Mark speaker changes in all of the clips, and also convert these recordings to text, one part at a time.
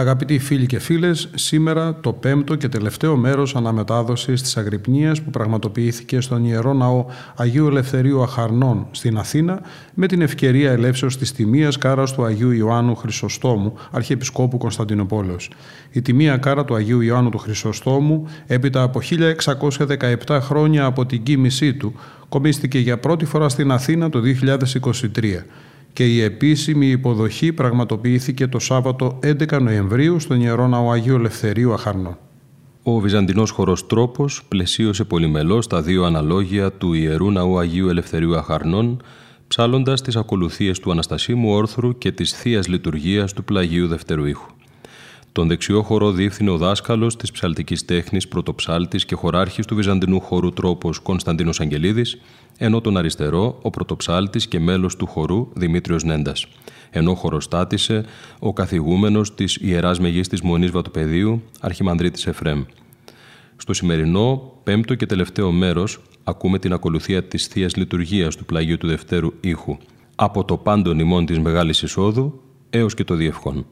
Speaker 1: Αγαπητοί φίλοι και φίλες, σήμερα το πέμπτο και τελευταίο μέρος αναμετάδοσης της Αγρυπνίας που πραγματοποιήθηκε στον Ιερό Ναό Αγίου Ελευθερίου Αχαρνών στην Αθήνα με την ευκαιρία ελεύσεως της τιμίας κάρας του Αγίου Ιωάννου Χρυσοστόμου, Αρχιεπισκόπου Κωνσταντινοπόλεως. Η τιμία κάρα του Αγίου Ιωάννου του Χρυσοστόμου, έπειτα από 1617 χρόνια από την κοίμησή του, κομίστηκε για πρώτη φορά στην Αθήνα το 2023 και η επίσημη υποδοχή πραγματοποιήθηκε το Σάββατο 11 Νοεμβρίου στον Ιερό Ναό Αγίου Ελευθερίου Αχαρνών.
Speaker 2: Ο Βυζαντινός χορός Τρόπος πλαισίωσε πολυμελώς τα δύο αναλόγια του Ιερού Ναού Αγίου Ελευθερίου Αχαρνών ψάλλοντας τις ακολουθίες του Αναστασίμου Όρθρου και της Θείας Λειτουργίας του Πλαγίου Δευτερού Ήχου. Τον δεξιό χορό διεύθυνε ο δάσκαλος της ψαλτικής τέχνης, πρωτοψάλτης και χωράρχης του Βυζαντινού χορού τρόπος Κωνσταντίνος Αγγελίδης, ενώ τον αριστερό ο πρωτοψάλτης και μέλος του χορού Δημήτριος Νέντας. Ενώ χωροστάτησε ο καθηγούμενος της ιεράς μεγή τη Μονής Βατοπεδίου, Αρχιμανδρίτης Εφρέμ. Στο σημερινό, πέμπτο και τελευταίο μέρος, ακούμε την ακολουθία της θείας λειτουργίας του πλαγίου του Δευτέρου ήχου, από το πάντων ημών της Μεγάλης Εισόδου έως και το Διευχόν.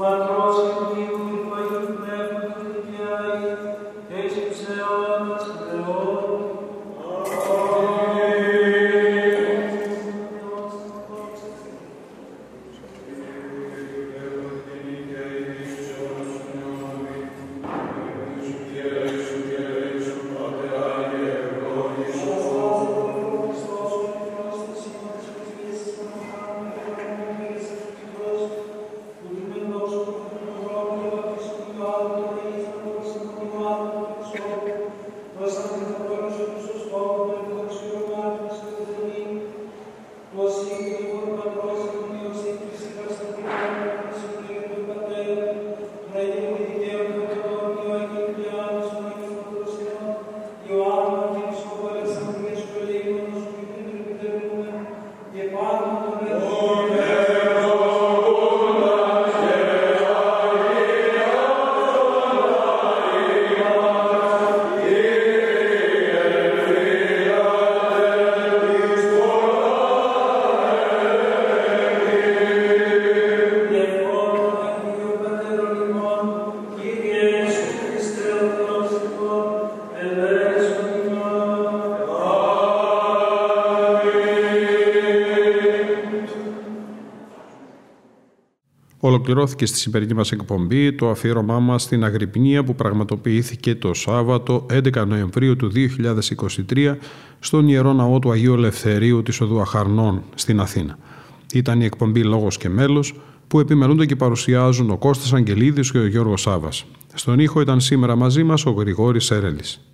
Speaker 2: Let's
Speaker 1: Ολοκληρώθηκε στη σημερινή μας εκπομπή το αφιέρωμά μας στην Αγρυπνία που πραγματοποιήθηκε το Σάββατο 11 Νοεμβρίου του 2023 στον Ιερό Ναό του Αγίου Ελευθερίου της Οδού Αχαρνών στην Αθήνα. Ήταν η εκπομπή Λόγος και Μέλος που επιμελούνται και παρουσιάζουν ο Κώστας Αγγελίδης και ο Γιώργος Σάβας. Στον ήχο ήταν σήμερα μαζί μας ο Γρηγόρης Σέρελης.